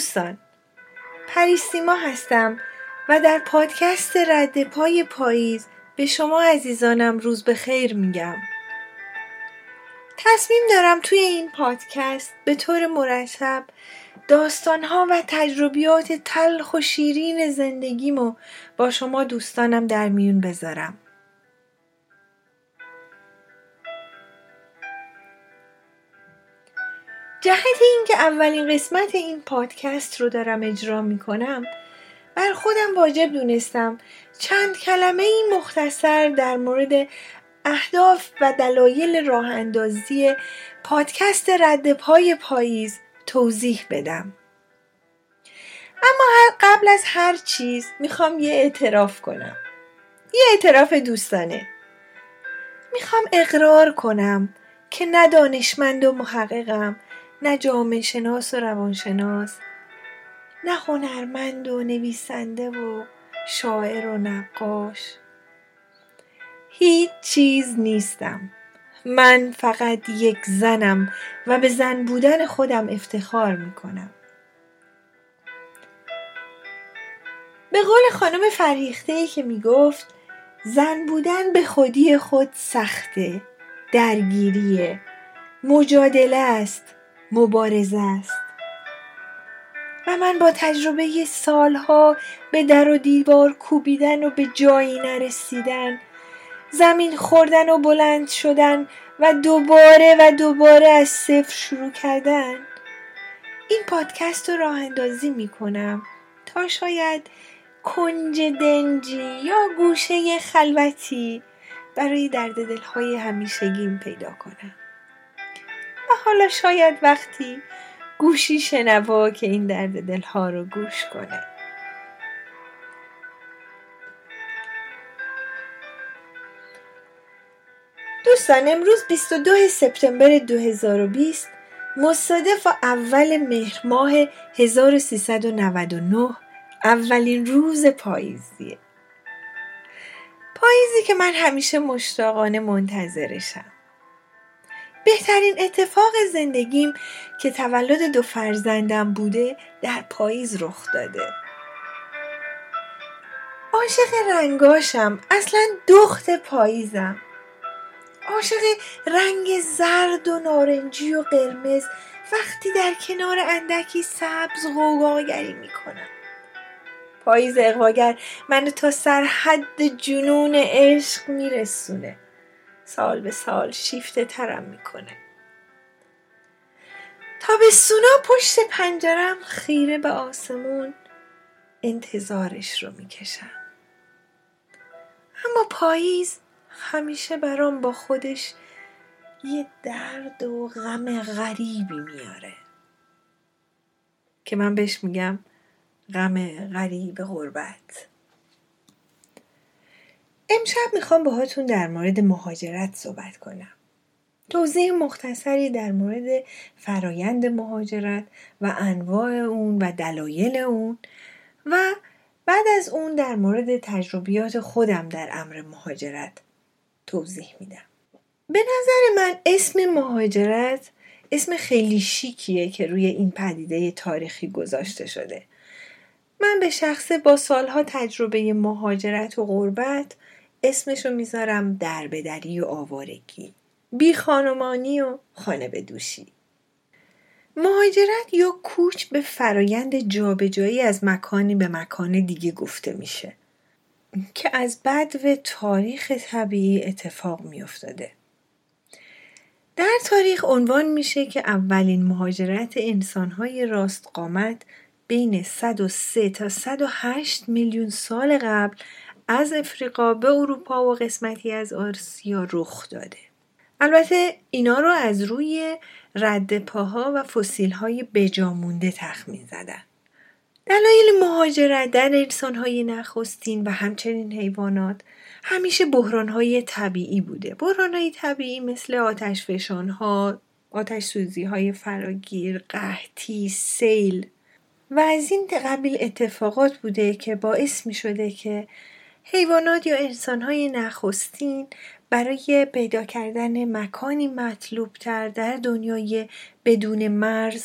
دوستان پریسیما هستم و در پادکست رد پای پاییز به شما عزیزانم روز به خیر میگم. تصمیم دارم توی این پادکست به طور مرتب داستانها و تجربیات تلخ و شیرین زندگیمو با شما دوستانم در میون بذارم. اولین قسمت این پادکست رو دارم اجرا می کنم بر خودم واجب دونستم چند کلمه این مختصر در مورد اهداف و دلایل راه اندازی پادکست رد پای پاییز توضیح بدم. اما قبل از هر چیز می‌خوام یه اعتراف کنم. یه اعتراف دوستانه. می‌خوام اقرار کنم که نه دانشمند و محققم نه جامعه شناس و روانشناس نه هنرمند و نویسنده و شاعر و نقاش. هیچ چیز نیستم. من فقط یک زنم و به زن بودن خودم افتخار می‌کنم. به قول خانم فریخته که می‌گفت زن بودن به خودی خود سخته درگیریه مجادله است. مبارزه است. و من با تجربه سالها به در و دیوار کوبیدن و به جایی نرسیدن زمین خوردن و بلند شدن و دوباره و دوباره از صفر شروع کردن. این پادکست رو راه اندازی می کنم تا شاید کنج دنجی یا گوشه خلوتی برای درد دلهای همیشگیم پیدا کنم. حالا شاید وقتی گوشی شنوا که این درد دلها رو گوش کنه. دوستان امروز 22 سپتامبر 2020 مصادف و اول مهر ماه 1399 اولین روز پاییزیه. پاییزی که من همیشه مشتاقانه منتظرشم. بهترین اتفاق زندگیم که تولد دو فرزندم بوده در پاییز رخ داده. عاشق رنگاشم اصلا دخت پاییزم. عاشق رنگ زرد و نارنجی و قرمز وقتی در کنار اندکی سبز غوغاگری می‌کنم. پاییز اقواگر منو تا سرحد جنون عشق میرسونه. سال به سال شیفته ترم می‌کنه. تا به سونا پشت پنجرم خیره به آسمون انتظارش رو می‌کشم. اما پاییز همیشه برام با خودش یه درد و غم غریبی میاره. که من بهش میگم غم غریب غربت. امشب می‌خوام باهاتون در مورد مهاجرت صحبت کنم. توضیح مختصری در مورد فرایند مهاجرت و انواع اون و دلایل اون و بعد از اون در مورد تجربیات خودم در امر مهاجرت توضیح میدم. به نظر من اسم مهاجرت اسم خیلی شیکیه که روی این پدیده تاریخی گذاشته شده. من به شخصه با سالها تجربه مهاجرت و غربت اسمشو می‌ذارم دربدری و آوارگی. بی خانمانی و خانه به دوشی. مهاجرت یا کوچ به فرایند جابجایی از مکانی به مکان دیگه گفته میشه. که از و تاریخ طبیعی اتفاق میافتاده. در تاریخ عنوان میشه که اولین مهاجرت انسانهای راست قامت بین 103 تا 108 میلیون سال قبل از افریقا به اروپا و قسمتی از آسیا رخ داده. البته اینا رو از روی رد پاها و فسیل های بجامونده تخمین زدن. دلایل مهاجرت در انسان های نخستین و همچنین حیوانات همیشه بحران های طبیعی بوده. بحران های طبیعی مثل آتش فشان ها، آتش سوزی های فراگیر، قحطی، سیل و از این قبیل اتفاقات بوده که باعث می شده که حیوانات یا انسانهای نخستین برای پیدا کردن مکانی مطلوبتر در دنیای بدون مرز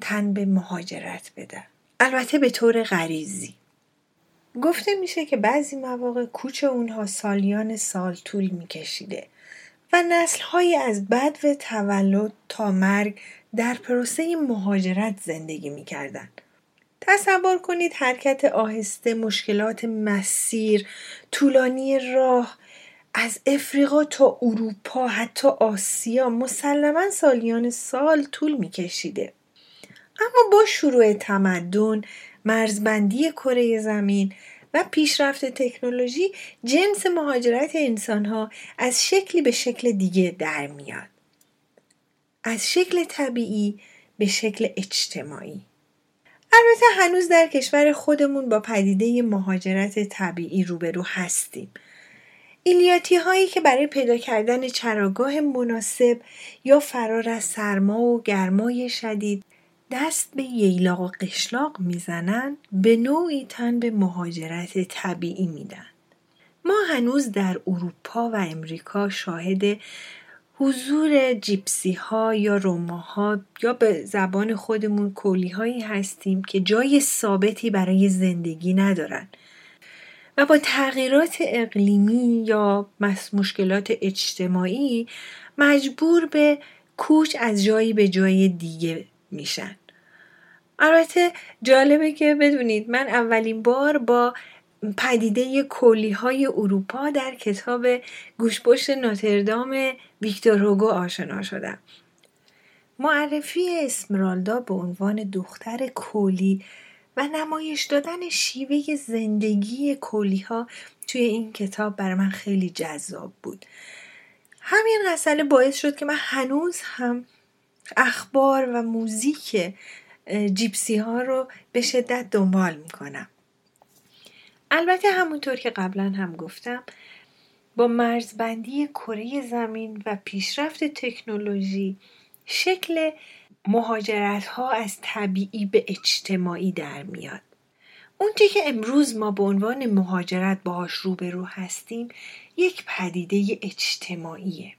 تن به مهاجرت بدن البته به طور غریزی گفته میشه که بعضی مواقع کوچ اونها سالیان سال طول میکشیده و نسلهایی از بد و تولد تا مرگ در پروسه مهاجرت زندگی می‌کردن. تصور کنید حرکت آهسته مشکلات مسیر طولانی راه از افریقا تا اروپا حتی آسیا مسلما سالیان سال طول میکشیده اما با شروع تمدن مرزبندی کره زمین و پیشرفت تکنولوژی جنس مهاجرت انسان ها از شکلی به شکل دیگه در میاد. از شکل طبیعی به شکل اجتماعی. البته هنوز در کشور خودمون با پدیده مهاجرت طبیعی روبرو هستیم. ایلیاتی هایی که برای پیدا کردن چراگاه مناسب یا فرار از سرما و گرمای شدید دست به ییلاق و قشلاق می‌زنن به نوعی تن به مهاجرت طبیعی میدن. ما هنوز در اروپا و امریکا شاهد حضور جیپسی ها یا روماها یا به زبان خودمون کولی هایی هستیم که جای ثابتی برای زندگی ندارن. و با تغییرات اقلیمی یا مشکلات اجتماعی مجبور به کوچ از جایی به جای دیگه میشن. البته جالبه که بدونید من اولین بار با پدیده کلی های اروپا در کتاب گوشپشت ناتردام ویکتور هوگو آشنا شدم. معرفی اسمرالدا به عنوان دختر کولی و نمایش دادن شیوه زندگی کولی ها توی این کتاب برای من خیلی جذاب بود. همین مسئله باعث شد که من هنوز هم اخبار و موزیک جیپسی ها رو به شدت دنبال می‌کنم البته همونطور که قبلا هم گفتم با مرزبندی کره زمین و پیشرفت تکنولوژی شکل مهاجرت ها از طبیعی به اجتماعی در میاد اونچه که امروز ما به عنوان مهاجرت باهاش روبرو هستیم یک پدیده اجتماعیه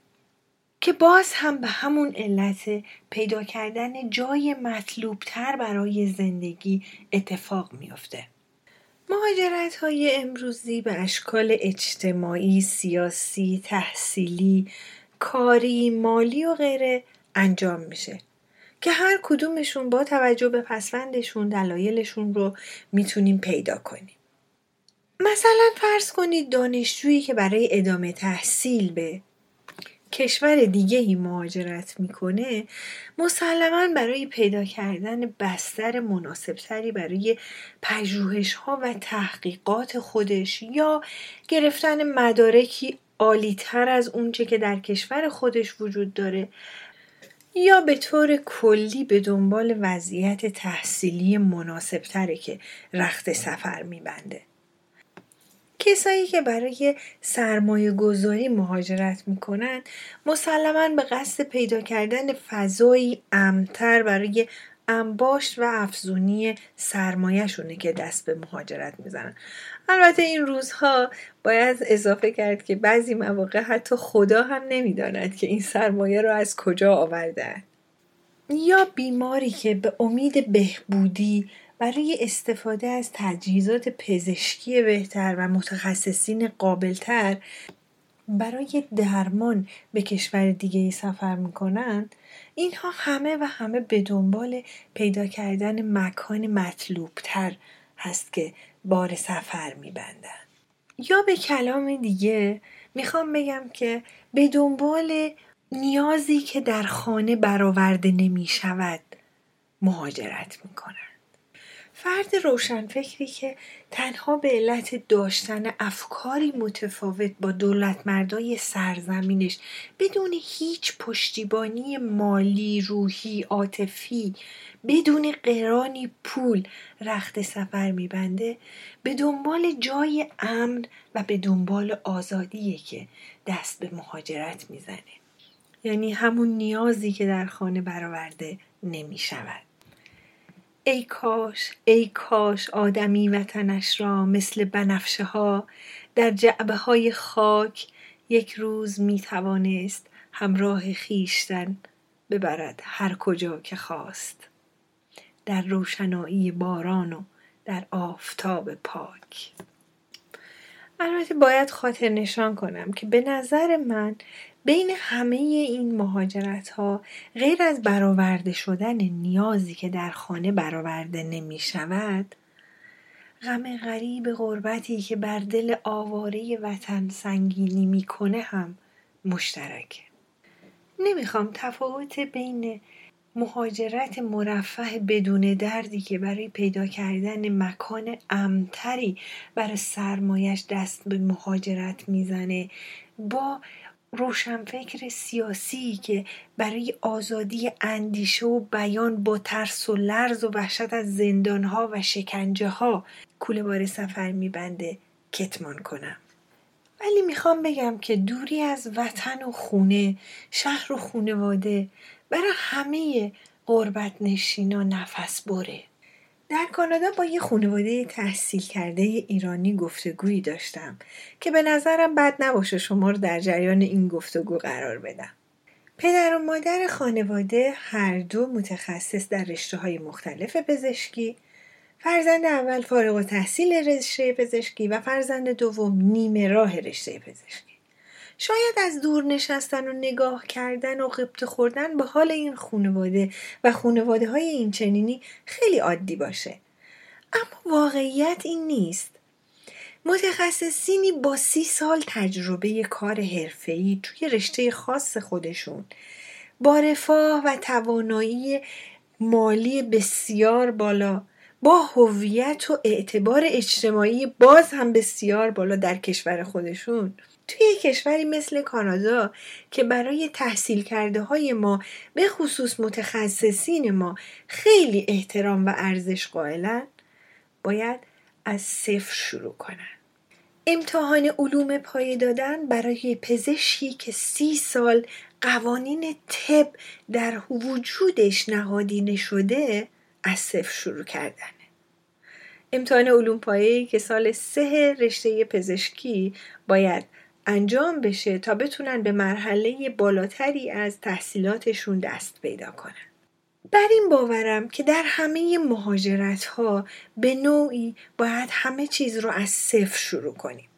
که باز هم به همون علت پیدا کردن جای مطلوبتر برای زندگی اتفاق میافته. مهاجرت های امروزی به اشکال اجتماعی، سیاسی، تحصیلی، کاری، مالی و غیره انجام میشه که هر کدومشون با توجه به پسوندشون دلایلشون رو می‌تونیم پیدا کنیم. مثلا فرض کنید دانشجویی که برای ادامه تحصیل به کشور دیگه ای مهاجرت می‌کنه مسلما برای پیدا کردن بستر مناسبتری برای پژوهش ها و تحقیقات خودش یا گرفتن مدارکی عالیتر از اونچه که در کشور خودش وجود داره یا به طور کلی به دنبال وضعیت تحصیلی مناسبتره که رخت سفر میبنده. کسایی که برای سرمایه گذاری مهاجرت می‌کنن مسلما به قصد پیدا کردن فضایی امتر برای انباشت و افزونی سرمایهشونه که دست به مهاجرت می‌زنن. البته این روزها باید اضافه کرد که بعضی مواقع حتی خدا هم نمی‌داند که این سرمایه رو از کجا آورده یا بیماری که به امید بهبودی برای استفاده از تجهیزات پزشکی بهتر و متخصصین قابلتر برای درمان به کشور دیگه ای سفر می‌کنند اینها همه و همه به دنبال پیدا کردن مکان مطلوبتر هست که بار سفر میبندن. یا به کلام دیگه می‌خوام بگم که به دنبال نیازی که در خانه برآورده نمی شود مهاجرت می‌کنن. فرد روشنفکری که تنها به علت داشتن افکاری متفاوت با دولت مردای سرزمینش بدون هیچ پشتیبانی مالی، روحی، عاطفی، بدون قرانی پول رخت سفر میبنده به دنبال جای امن و به دنبال آزادیه که دست به مهاجرت می‌زنه. یعنی همون نیازی که در خانه برآورده نمی‌شود. ای کاش ای کاش آدمی وطنش را مثل بنفشه ها در جعبه های خاک یک روز می توانست همراه خیشتن ببرد هر کجا که خواست. در روشنایی باران و در آفتاب پاک. البته باید خاطر نشان کنم که به نظر من بین همه این مهاجرت ها غیر از برآورده شدن نیازی که در خانه برآورده نمی شود غم غریب غربتی که بر دل آواره وطن سنگینی می‌کنه هم مشترکه. نمی‌خوام تفاوت بین مهاجرت مرفه بدون دردی که برای پیدا کردن مکان امتری برای سرمایش دست به مهاجرت می‌زنه. با روشنفکر سیاسی که برای آزادی اندیشه و بیان با ترس و لرز و وحشت از زندانها و شکنجه ها کوله بار سفر میبنده. کتمان کنم. ولی می‌خوام بگم که دوری از وطن و خونه شهر و خونواده برای همه قربت نشینا نفس بره در کانادا با یه خانواده تحصیل کرده ایرانی گفتگویی داشتم که به نظرم بد نباشه شما رو در جریان این گفتگو قرار بدم. پدر و مادر خانواده هر دو متخصص در رشته های مختلف پزشکی فرزند اول فارغ و تحصیل رشته پزشکی و فرزند دوم نیمه راه رشته پزشکی شاید از دور نشستن و نگاه کردن و قبط خوردن به حال این خانواده و خانواده های این چنینی خیلی عادی باشه. اما واقعیت این نیست. متخصصینی با سی سال تجربه کار حرفه‌ای توی رشته خاص خودشون. با رفاه و توانایی مالی بسیار بالا با هویت و اعتبار اجتماعی باز هم بسیار بالا در کشور خودشون. توی کشوری مثل کانادا که برای تحصیل کرده های ما به خصوص متخصصین ما خیلی احترام و ارزش قائلن باید از صفر شروع کنن. امتحان علوم پایه دادن برای پزشکی که سی سال قوانین طب در وجودش نهادینه شده از صفر شروع کردنه. امتحان علوم پایه که سال سه رشته پزشکی باید انجام بشه تا بتونن به مرحله بالاتری از تحصیلاتشون دست پیدا کنن. بر این باورم که در همه مهاجرت ها به نوعی باید همه چیز رو از صفر شروع کنیم.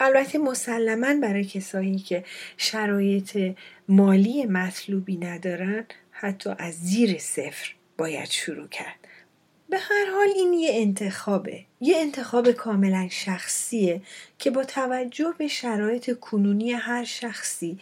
البته مسلما برای کسایی که شرایط مالی مطلوبی ندارن حتی از زیر صفر باید شروع کرد. به هر حال این یه انتخابه یه انتخاب کاملا شخصیه که با توجه به شرایط کنونی هر شخصی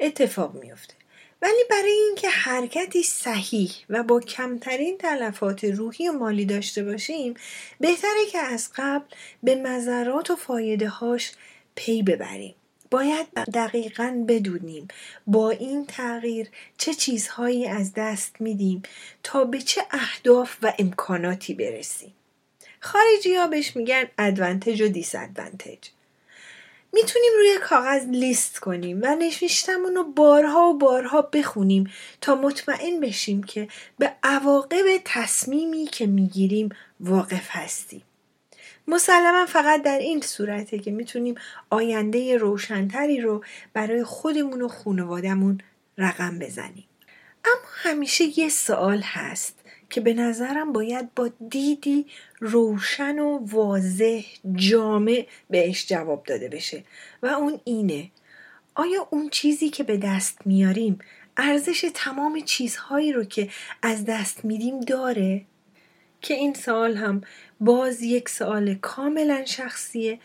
اتفاق میفته ولی برای اینکه حرکتی صحیح و با کمترین تلفات روحی و مالی داشته باشیم بهتره که از قبل به مذرات و فایده هاش پی ببریم. باید دقیقا بدونیم با این تغییر چه چیزهایی از دست میدیم تا به چه اهداف و امکاناتی برسیم. خارجی ها بهش میگن ادوانتج و دیس ادوانتج می‌تونیم روی کاغذ لیست کنیم و نشویشتمون رو بارها و بارها بخونیم تا مطمئن بشیم که به عواقب تصمیمی که می‌گیریم واقف هستیم. مسلما فقط در این صورته که می‌تونیم آینده روشنتری رو برای خودمون و خانوادهمون رقم بزنیم. اما همیشه یه سوال هست. که به نظرم باید با دیدی روشن و واضح جامع بهش جواب داده بشه. و اون اینه. آیا اون چیزی که به دست میاریم ارزش تمام چیزهایی رو که از دست میدیم داره؟ که این سوال هم باز یک سوال کاملا شخصیه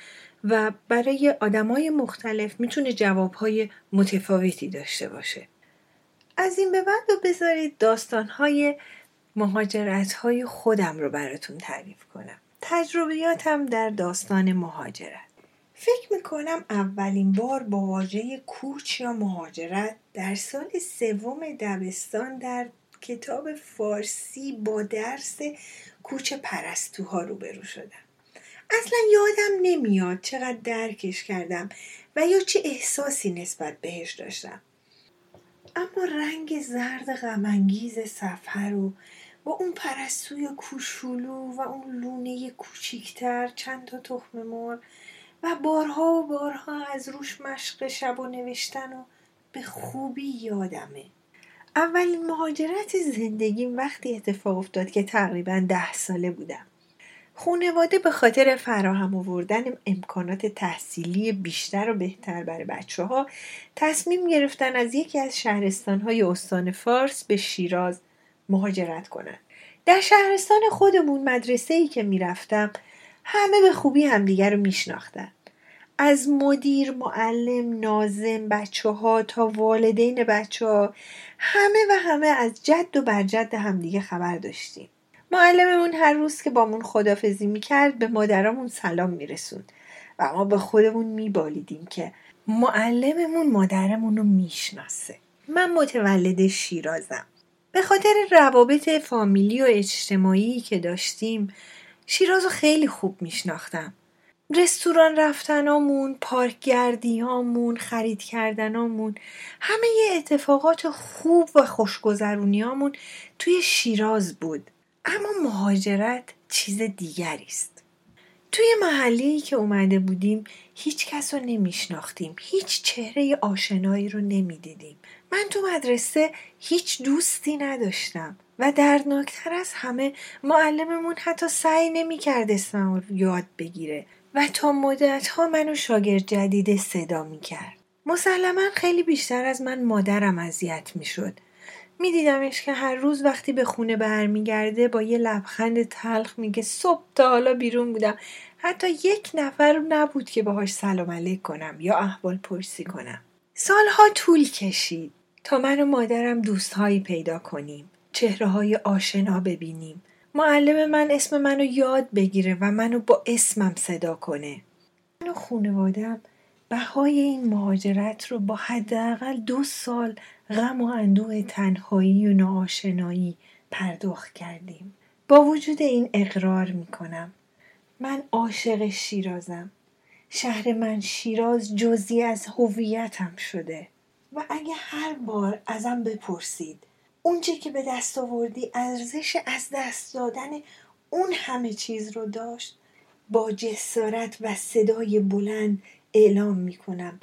و برای آدمای مختلف می‌تونه جوابهای متفاوتی داشته باشه. از این به بعد رو بذارید داستانهای مهاجرت های خودم رو براتون تعریف کنم. تجربیاتم در داستان مهاجرت. فکر می‌کنم اولین بار با واژه کوچ یا مهاجرت در سال سوم دبستان در کتاب فارسی با درس کوچ پرستوها روبرو شدم. اصلا یادم نمیاد چقدر درکش کردم و یا چه احساسی نسبت بهش داشتم. اما رنگ زرد غمانگیز صفحه رو با اون پرستوی کوشولو و اون لونه کوچیکتر چند تا تخم مر و بارها و بارها از روش مشق شب و نوشتن و به خوبی یادمه. اولین مهاجرت زندگیم وقتی اتفاق افتاد که تقریبا ده ساله بودم. خونواده به خاطر فراهم آوردن امکانات تحصیلی بیشتر و بهتر برای بچه ها تصمیم گرفتن از یکی از شهرستان های استان فارس به شیراز مهاجرت کنند. در شهرستان خودمون مدرسه ای که می‌رفتم همه به خوبی همدیگر رو میشناختن. از مدیر، معلم، نازم، بچه ها تا والدین بچه ها همه و همه از جد و برجد همدیگه خبر داشتیم. معلممون هر روز که بامون خدافزی می‌کرد به مادرامون سلام میرسوند و ما به خودمون میبالیدیم که معلممون مادرمون رو می‌شناسه من متولد شیرازم به خاطر روابط فامیلی و اجتماعی که داشتیم شیراز رو خیلی خوب میشناختم. رستوران رفتنامون، پارک گردیامون، خرید کردنامون همه یه اتفاقات خوب و خوشگذرونیامون توی شیراز بود. اما مهاجرت چیز دیگری است. توی محلی که اومده بودیم هیچ کس رو نمیشناختیم. هیچ چهره آشنایی رو نمی‌دیدیم. من تو مدرسه هیچ دوستی نداشتم و دردناکتر از همه معلممون حتی سعی نمی‌کرد اسمم رو یاد بگیره و تا مدت ها منو شاگرد جدید صدا می‌کرد. مسلما خیلی بیشتر از من مادرم اذیت می‌شد. میدیدمش که هر روز وقتی به خونه برمیگرده با یه لبخند تلخ میگه صبح تا حالا بیرون بودم. حتی یک نفر نبود که باهاش سلام علیک کنم یا احوال پرسی کنم. سالها طول کشید. تا من و مادرم دوستهایی پیدا کنیم. چهره های آشنا ببینیم. معلم من اسم منو یاد بگیره و منو با اسمم صدا کنه. من و خونوادم بهای این مهاجرت رو با حداقل دو سال غم و اندوه تنهایی و ناآشنایی پرداخت کردیم. با وجود این اقرار می کنم من عاشق شیرازم. شهر من شیراز جزی از هویتم شده. و اگه هر بار ازم بپرسید اونچه که به دست آوردی ارزش از دست دادن اون همه چیز رو داشت با جسارت و صدای بلند اعلام می کنم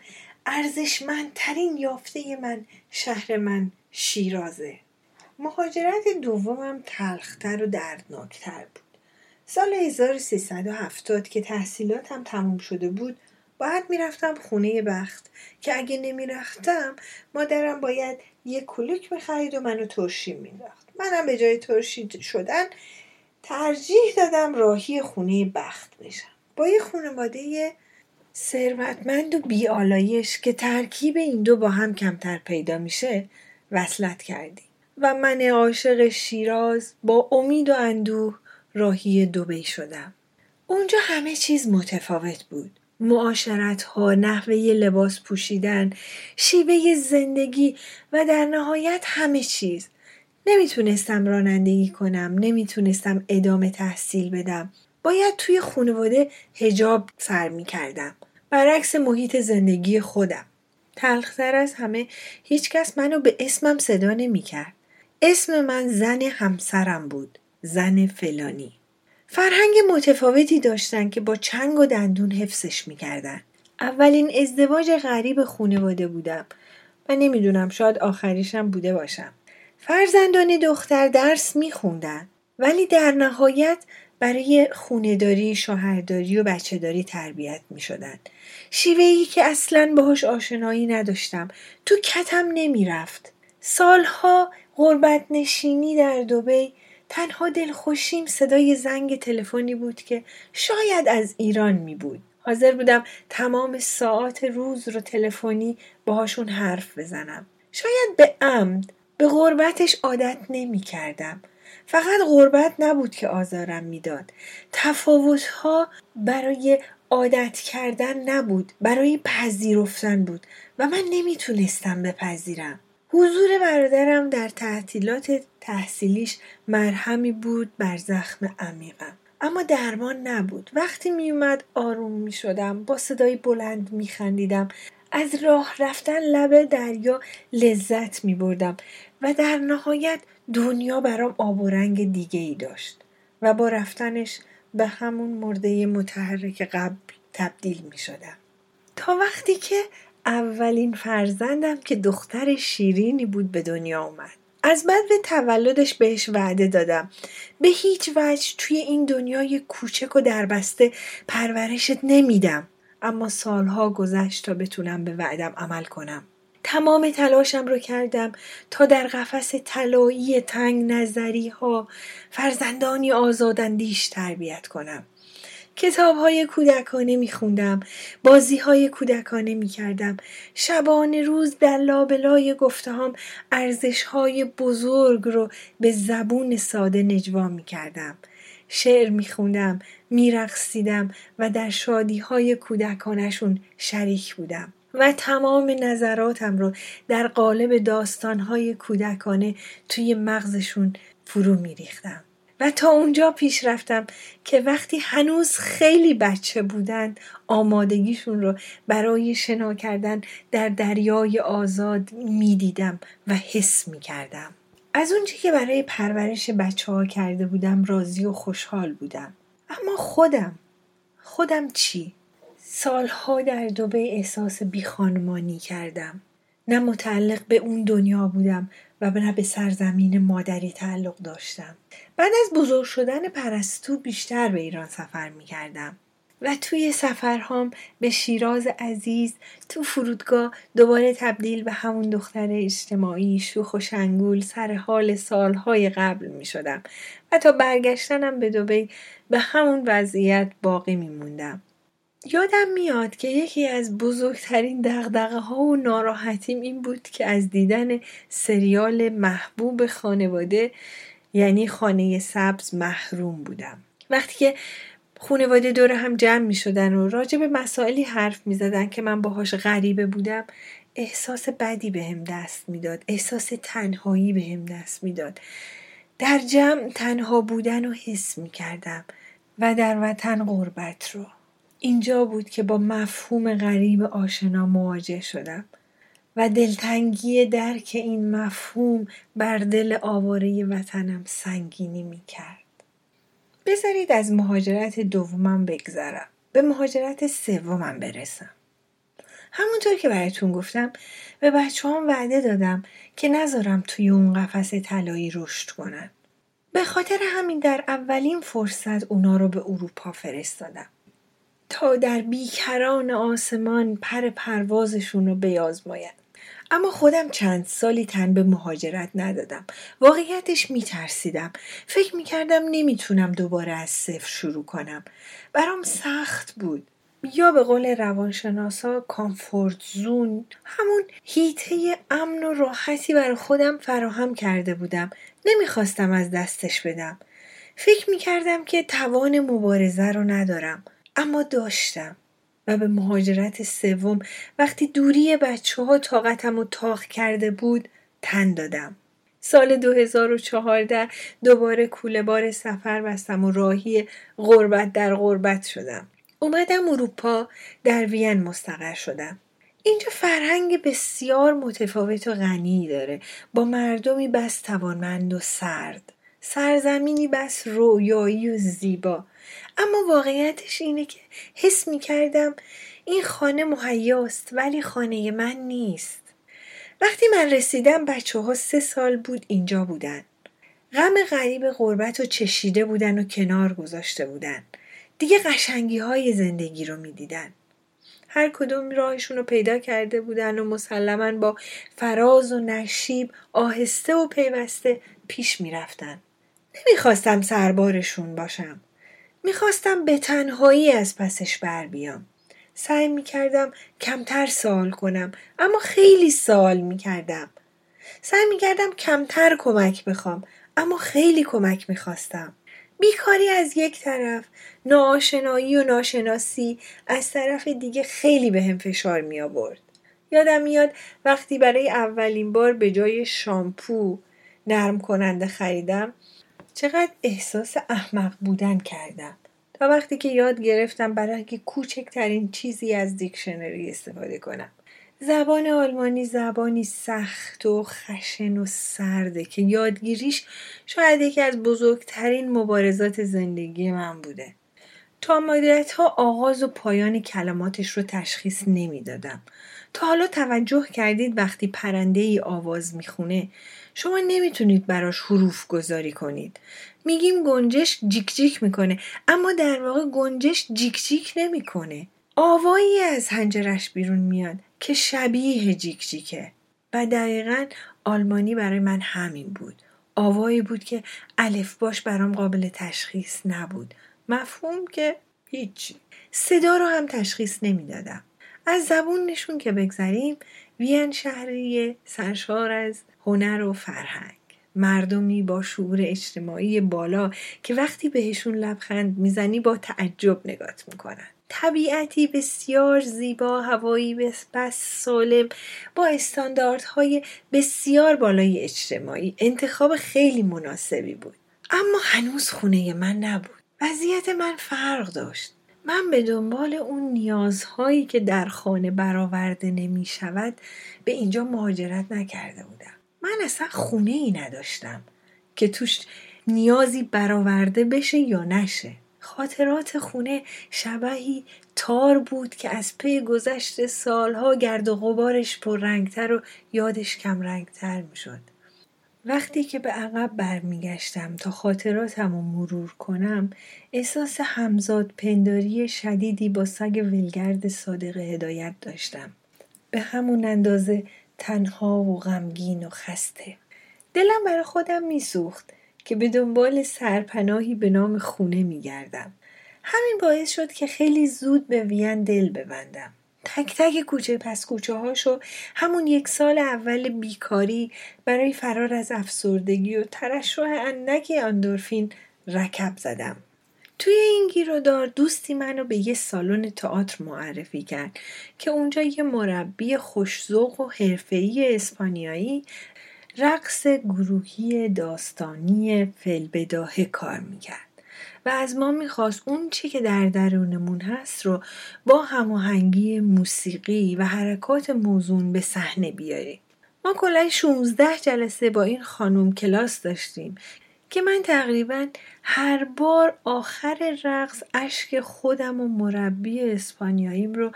ارزشمندترین یافته من شهر من شیرازه. مهاجرت دومم تلختر و دردناکتر بود. سال 1370 که تحصیلاتم تموم شده بود باید می‌رفتم خونه بخت که اگه نمی‌رفتم مادرم باید یه کلوک می‌خرید و منو ترشی مینداخت منم به جای ترشی شدن ترجیح دادم راهی خونه بخت بشم. با یه خانواده ثروتمند و بیالایش که ترکیب این دو با هم کمتر پیدا میشه وصلت کردیم. و من عاشق شیراز با امید و اندوه راهی دوبی شدم. اونجا همه چیز متفاوت بود. معاشرت ها نحوه لباس پوشیدن شیوه زندگی و در نهایت همه چیز. نمی‌تونستم رانندگی کنم نمی‌تونستم ادامه تحصیل بدم. باید توی خانواده هجاب سر می‌کردم. برعکس محیط زندگی خودم. تلختر از همه هیچکس منو به اسمم صدا نمی‌کرد. اسم من زن همسرم بود زن فلانی. فرهنگ متفاوتی داشتن که با چنگ و دندون حفظش می‌کردن. اولین ازدواج غریب خونواده بودم. و نمی‌دونم شاید آخریشم بوده باشم. فرزندان دختر درس میخوندن ولی در نهایت برای خونداری، شوهرداری و بچهداری تربیت می شدن. شیوه ای که اصلا باهاش آشنایی نداشتم. تو کتم نمی رفت. سالها غربت نشینی در دوبی تنها دلخوشیم صدای زنگ تلفنی بود که شاید از ایران می بود. حاضر بودم تمام ساعت روز رو تلفنی باهاشون حرف بزنم. شاید به عمد به غربتش عادت نمی کردم. فقط غربت نبود که آزارم می‌داد تفاوتها برای عادت کردن نبود. برای پذیرفتن بود و من نمی‌تونستم بپذیرم. حضور برادرم در تعطیلات تحصیلیش مرهمی بود بر زخم عمیقم. اما درمان نبود. وقتی میومد آروم می‌شدم با صدای بلند میخندیدم. از راه رفتن لب دریا لذت می بردم و در نهایت دنیا برام آب و رنگ دیگه ای داشت و با رفتنش به همون مرده متحرک قبل تبدیل می شدم. تا وقتی که اولین فرزندم که دختر شیرینی بود به دنیا اومد. از بعد به تولدش بهش وعده دادم. به هیچ وجه توی این دنیای کوچک و دربسته پرورشت نمیدم. اما سالها گذشت تا بتونم به وعدم عمل کنم. تمام تلاشم رو کردم تا در قفس طلایی تنگ نظری ها فرزندانی آزاداندیش تربیت کنم. کتاب های کودکانه می خوندم بازی های کودکانه می کردم شبان روز در لابلای گفتهام ارزش های بزرگ رو به زبون ساده نجوا می کردم شعر می خوندم می رقصیدم و در شادی های کودکانشون شریک بودم. و تمام نظراتم رو در قالب داستانهای کودکانه توی مغزشون فرو میریختم. و تا اونجا پیش رفتم که وقتی هنوز خیلی بچه بودند آمادگیشون رو برای شنا کردن در دریای آزاد می‌دیدم و حس می‌کردم. از اونچه که برای پرورش بچه ها کرده بودم راضی و خوشحال بودم. اما خودم خودم چی؟ سالها در دوبه احساس بیخانمانی کردم. نه متعلق به اون دنیا بودم و نه به سرزمین مادری تعلق داشتم. بعد از بزرگ شدن پرستو بیشتر به ایران سفر می کردم و توی سفرهام به شیراز عزیز تو فرودگاه دوباره تبدیل به همون دختر اجتماعی شوخ و شنگول سر حال سالهای قبل می شدم و تا برگشتنم به دوبی به همون وضعیت باقی می موندم. یادم میاد که یکی از بزرگترین دغدغه ها و ناراحتیم این بود که از دیدن سریال محبوب خانواده یعنی خانه سبز محروم بودم. وقتی که خانواده دور هم جمع می شدن و راجع به مسائلی حرف می زدن که من باهاش غریبه بودم احساس بدی به دست می‌داد. احساس تنهایی به دست می‌داد. در جمع تنها بودن رو حس می کردم و در وطن غربت رو. اینجا بود که با مفهوم غریب آشنا مواجه شدم و دلتنگی درک این مفهوم بر دل آواره وطنم سنگینی می کرد. بذارید از مهاجرت دومم بگذرم. به مهاجرت سومم برسم. همونطور که براتون گفتم به بچه هم وعده دادم که نذارم توی اون قفس طلایی رشد کنن. به خاطر همین در اولین فرصت اونا رو به اروپا فرستادم. تا در بیکران آسمان پر پروازشون رو بیازماید. اما خودم چند سالی تن به مهاجرت ندادم. واقعیتش میترسیدم. فکر می‌کردم نمی‌تونم دوباره از صفر شروع کنم. برام سخت بود. یا به قول روانشناسا کامفورت زون همون هیته امن و راحتی برای خودم فراهم کرده بودم. نمی‌خواستم از دستش بدم. فکر می‌کردم که توان مبارزه رو ندارم. اما داشتم و به مهاجرت سوم وقتی دوری بچه ها طاقتم و تاق کرده بود تن دادم. سال 2014 دوباره کوله بار سفر بستم و راهی غربت در غربت شدم. اومدم اروپا در وین مستقر شدم. اینجا فرهنگ بسیار متفاوت و غنی داره با مردمی بس توانمند و سرد. سرزمینی بس رویایی و زیبا اما واقعیتش اینه که حس می کردم این خانه مهیاست ولی خانه من نیست. وقتی من رسیدم بچه ها سه سال بود اینجا بودن. غم غریب غربت و چشیده بودن و کنار گذاشته بودن. دیگه قشنگی های زندگی رو می‌دیدن. هر کدوم راهشون رو پیدا کرده بودن و مسلما با فراز و نشیب آهسته و پیوسته پیش می‌رفتن. نمی‌خواستم سربارشون باشم. می‌خواستم به تنهایی از پسش بر بیام. سعی می‌کردم کمتر سوال کنم اما خیلی سوال می‌کردم. سعی می‌کردم کمتر کمک بخوام اما خیلی کمک می‌خواستم. بیکاری از یک طرف ناآشنایی و ناشناسی از طرف دیگه خیلی به هم فشار می آورد. یادم میاد وقتی برای اولین بار به جای شامپو نرم کننده خریدم چقدر احساس احمق بودن کردم. تا وقتی که یاد گرفتم برای کوچکترین چیزی از دیکشنری استفاده کنم. زبان آلمانی زبانی سخت و خشن و سرده که یادگیریش شاید یکی از بزرگترین مبارزات زندگی من بوده. تا مدت ها آغاز و پایان کلماتش رو تشخیص نمی‌دادم. تا حالا توجه کردید وقتی پرنده ای آواز می‌خونه شما نمی‌تونید براش حروف گذاری کنید. میگیم گنجش جیک جیک می‌کنه اما در واقع گنجش جیک جیک نمی‌کنه. آوایی از هنجرش بیرون میاد که شبیه جیک جیکه. و دقیقا آلمانی برای من همین بود. آوایی بود که الف باش برام قابل تشخیص نبود. مفهوم که هیچی. صدا رو هم تشخیص نمی‌دادم. از زبونشون که بگذریم وین شهری سرشار از هنر و فرهنگ. مردمی با شعور اجتماعی بالا که وقتی بهشون لبخند می‌زنی با تعجب نگات می‌کنن. طبیعتی بسیار زیبا هوایی بس سالم با استانداردهای بسیار بالای اجتماعی. انتخاب خیلی مناسبی بود. اما هنوز خونه من نبود. وضعیت من فرق داشت. من به دنبال اون نیازهایی که در خانه برآورده نمی شود به اینجا مهاجرت نکرده بودم. من اصلا خونه ای نداشتم که توش نیازی برآورده بشه یا نشه خاطرات خونه شبهی تار بود که از پی گذشت سالها گرد و غبارش پر رنگتر و یادش کم رنگتر می شد. وقتی که به عقب برمیگشتم تا خاطراتم رو مرور کنم احساس همزاد پنداری شدیدی با سگ ولگرد صادق هدایت داشتم. به همون اندازه تنها و غمگین و خسته. دلم برای خودم میسوخت که به دنبال سرپناهی به نام خونه میگردم. همین باعث شد که خیلی زود به وین دل ببندم. تک تک کوچه پس کوچه هاشو همون یک سال اول بیکاری برای فرار از افسردگی و ترشح اندکی اندورفین رکب زدم. توی این گیرودار دوستی منو به یه سالن تئاتر معرفی کرد که اونجا یه مربی خوشزوق و حرفه‌ای اسپانیایی رقص گروهی داستانی فلبداهه کار می‌کرد و از ما می‌خواست اون چی که در درونمون هست رو با هماهنگی موسیقی و حرکات موزون به صحنه بیاریم. ما کلا 16 جلسه با این خانوم کلاس داشتیم. که من تقریبا هر بار آخر رقص اشک خودم و مربی اسپانیاییم رو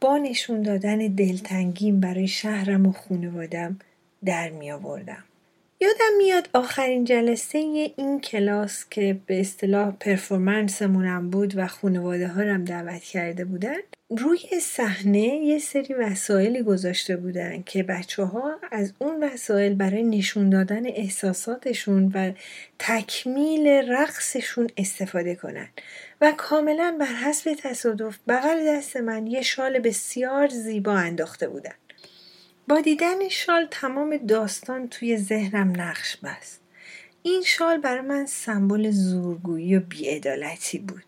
با نشون دادن دلتنگیم برای شهرم و خانوادم در می آوردم. یادم میاد آخرین جلسه این کلاس که به اصطلاح پرفورمنسمونم بود و خانواده ها رم دعوت کرده بودن روی صحنه یه سری وسایلی گذاشته بودن که بچه ها از اون وسایل برای نشون دادن احساساتشون و تکمیل رقصشون استفاده کنن. و کاملا بر حسب تصادف بغل دست من یه شال بسیار زیبا انداخته بودن. با دیدن شال تمام داستان توی ذهنم نقش بست. این شال برای من سمبل زورگویی و بیعدالتی بود.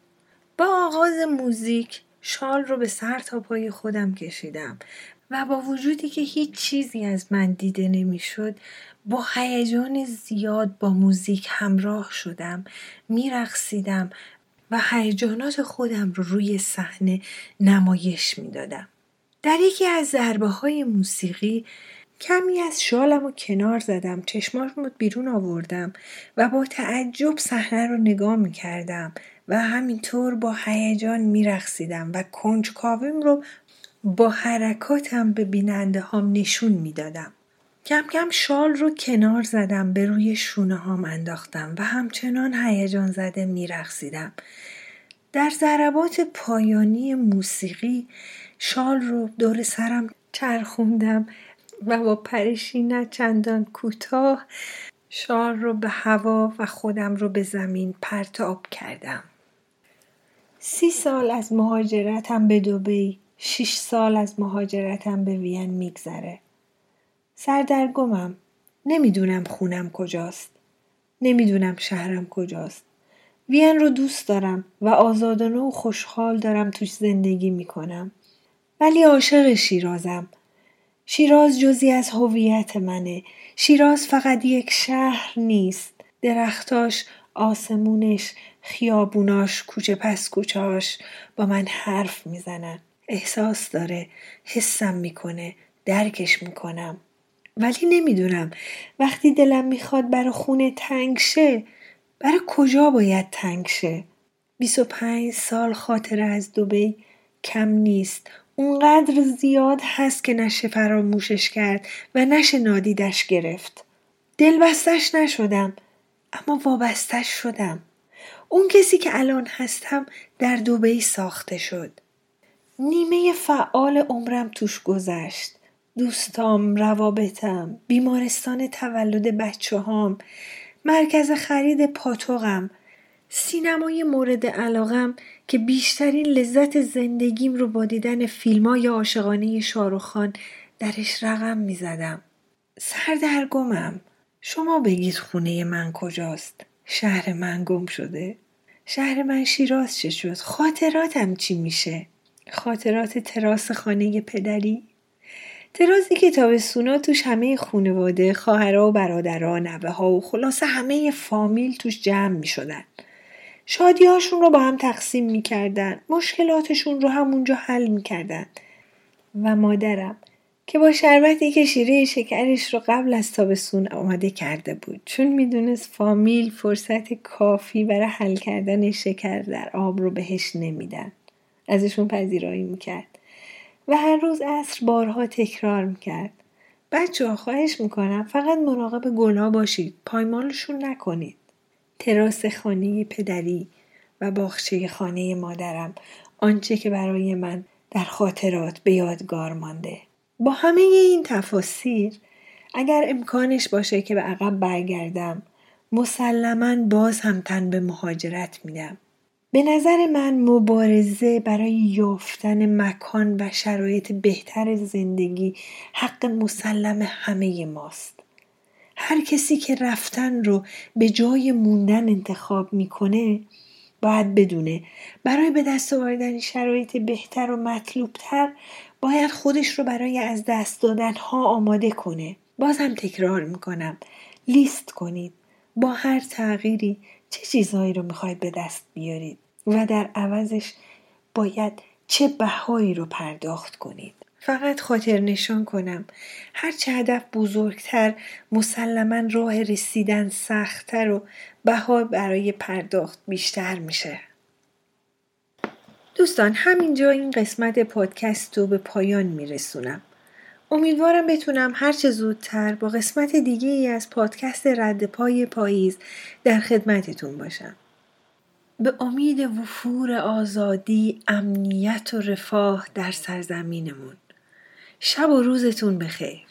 با آغاز موزیک شال رو به سر تا پای خودم کشیدم و با وجودی که هیچ چیزی از من دیده نمی‌شد با هیجان زیاد با موزیک همراه شدم میرقصیدم و هیجانات خودم رو روی صحنه نمایش می‌دادم در یکی از ضربه های موسیقی کمی از شالم و کنار زدم چشمارم رو بیرون آوردم و با تعجب صحنه رو نگاه می کردم و همینطور با هیجان می رخصیدم و کنجکاویم رو با حرکاتم به بیننده هام نشون می دادم. کم کم شال رو کنار زدم به روی شونه هام انداختم و همچنان هیجان زده می رخصیدم. در ضربات پایانی موسیقی شال رو دور سرم چرخوندم و با پرشی نه چندان کوتاه شال رو به هوا و خودم رو به زمین پرتاب کردم. سی سال از مهاجرتم به دوبی شش سال از مهاجرتم به وین میگذره. سردرگمم نمی‌دونم خونم کجاست. نمی‌دونم شهرم کجاست. وین رو دوست دارم و آزادانه و خوشحال دارم توش زندگی می‌کنم. ولی عاشق شیرازم. شیراز جزی از هویت منه. شیراز فقط یک شهر نیست. درختاش آسمونش خیابوناش کوچه پس کوچهاش با من حرف می‌زنن. احساس داره. حسم می‌کنه. درکش می‌کنم. ولی نمی‌دونم. وقتی دلم می‌خواد برا خونه تنگ شه برای کجا باید تنگ شه؟ 25 سال خاطره از دوبی کم نیست. اونقدر زیاد هست که نشه فراموشش کرد و نشه نادیدش گرفت. دلبستش نشدم اما وابستش شدم. اون کسی که الان هستم در دوبهی ساخته شد. نیمه فعال عمرم توش گذشت. دوستام روابطم بیمارستان تولد بچه هام مرکز خرید پاتوقم سینمای مورد علاقم که بیشترین لذت زندگیم رو با دیدن فیلم های عاشقانه شاروخان درش رقم می زدم. سردرگمم. شما بگید خونه من کجاست؟ شهر من گم شده؟ شهر من شیراز چه شد؟ خاطراتم چی میشه؟ خاطرات تراس خانه پدری؟ ترازی که تابستونا توش همه خونواده خواهرها و برادرها نوه ها و خلاصه همه فامیل توش جمع می شدن. شادیهاشون رو با هم تقسیم می‌کردن. مشکلاتشون رو همونجا حل می‌کردن. و مادرم که با شربتی که شیره شکرش رو قبل از تابستون آماده کرده بود. چون می‌دونست فامیل فرصت کافی برای حل کردن شکر در آب رو بهش نمیدن. ازشون پذیرایی می‌کرد. و هر روز عصر بارها تکرار می‌کرد. بچه ها خواهش می‌کنم فقط مراقب گلا باشید. پایمالشون نکنید. تراس خانه پدری و باغچه خانه مادرم آنچه که برای من در خاطرات به یادگار مانده. با همه این تفاسیر اگر امکانش باشه که به عقب برگردم مسلما باز هم تن به مهاجرت میدم. به نظر من مبارزه برای یافتن مکان و شرایط بهتر زندگی حق مسلم همه ماست. هر کسی که رفتن رو به جای موندن انتخاب می‌کنه باید بدونه. برای به دست آوردن شرایط بهتر و مطلوبتر باید خودش رو برای از دست دادن ها آماده کنه. باز هم تکرار می‌کنم. لیست کنید. با هر تغییری چه چیزهایی رو می‌خواید به دست بیارید؟ و در عوضش باید چه بهایی رو پرداخت کنید؟ فقط خاطر نشان کنم. هرچه هدف بزرگتر مسلما راه رسیدن سختتر و بها برای پرداخت بیشتر میشه. دوستان همینجا این قسمت پادکست رو به پایان میرسونم. امیدوارم بتونم هرچه زودتر با قسمت دیگه ای از پادکست رد پای پاییز در خدمتتون باشم. به امید وفور آزادی امنیت و رفاه در سرزمینمون. شب و روزتون بخیر.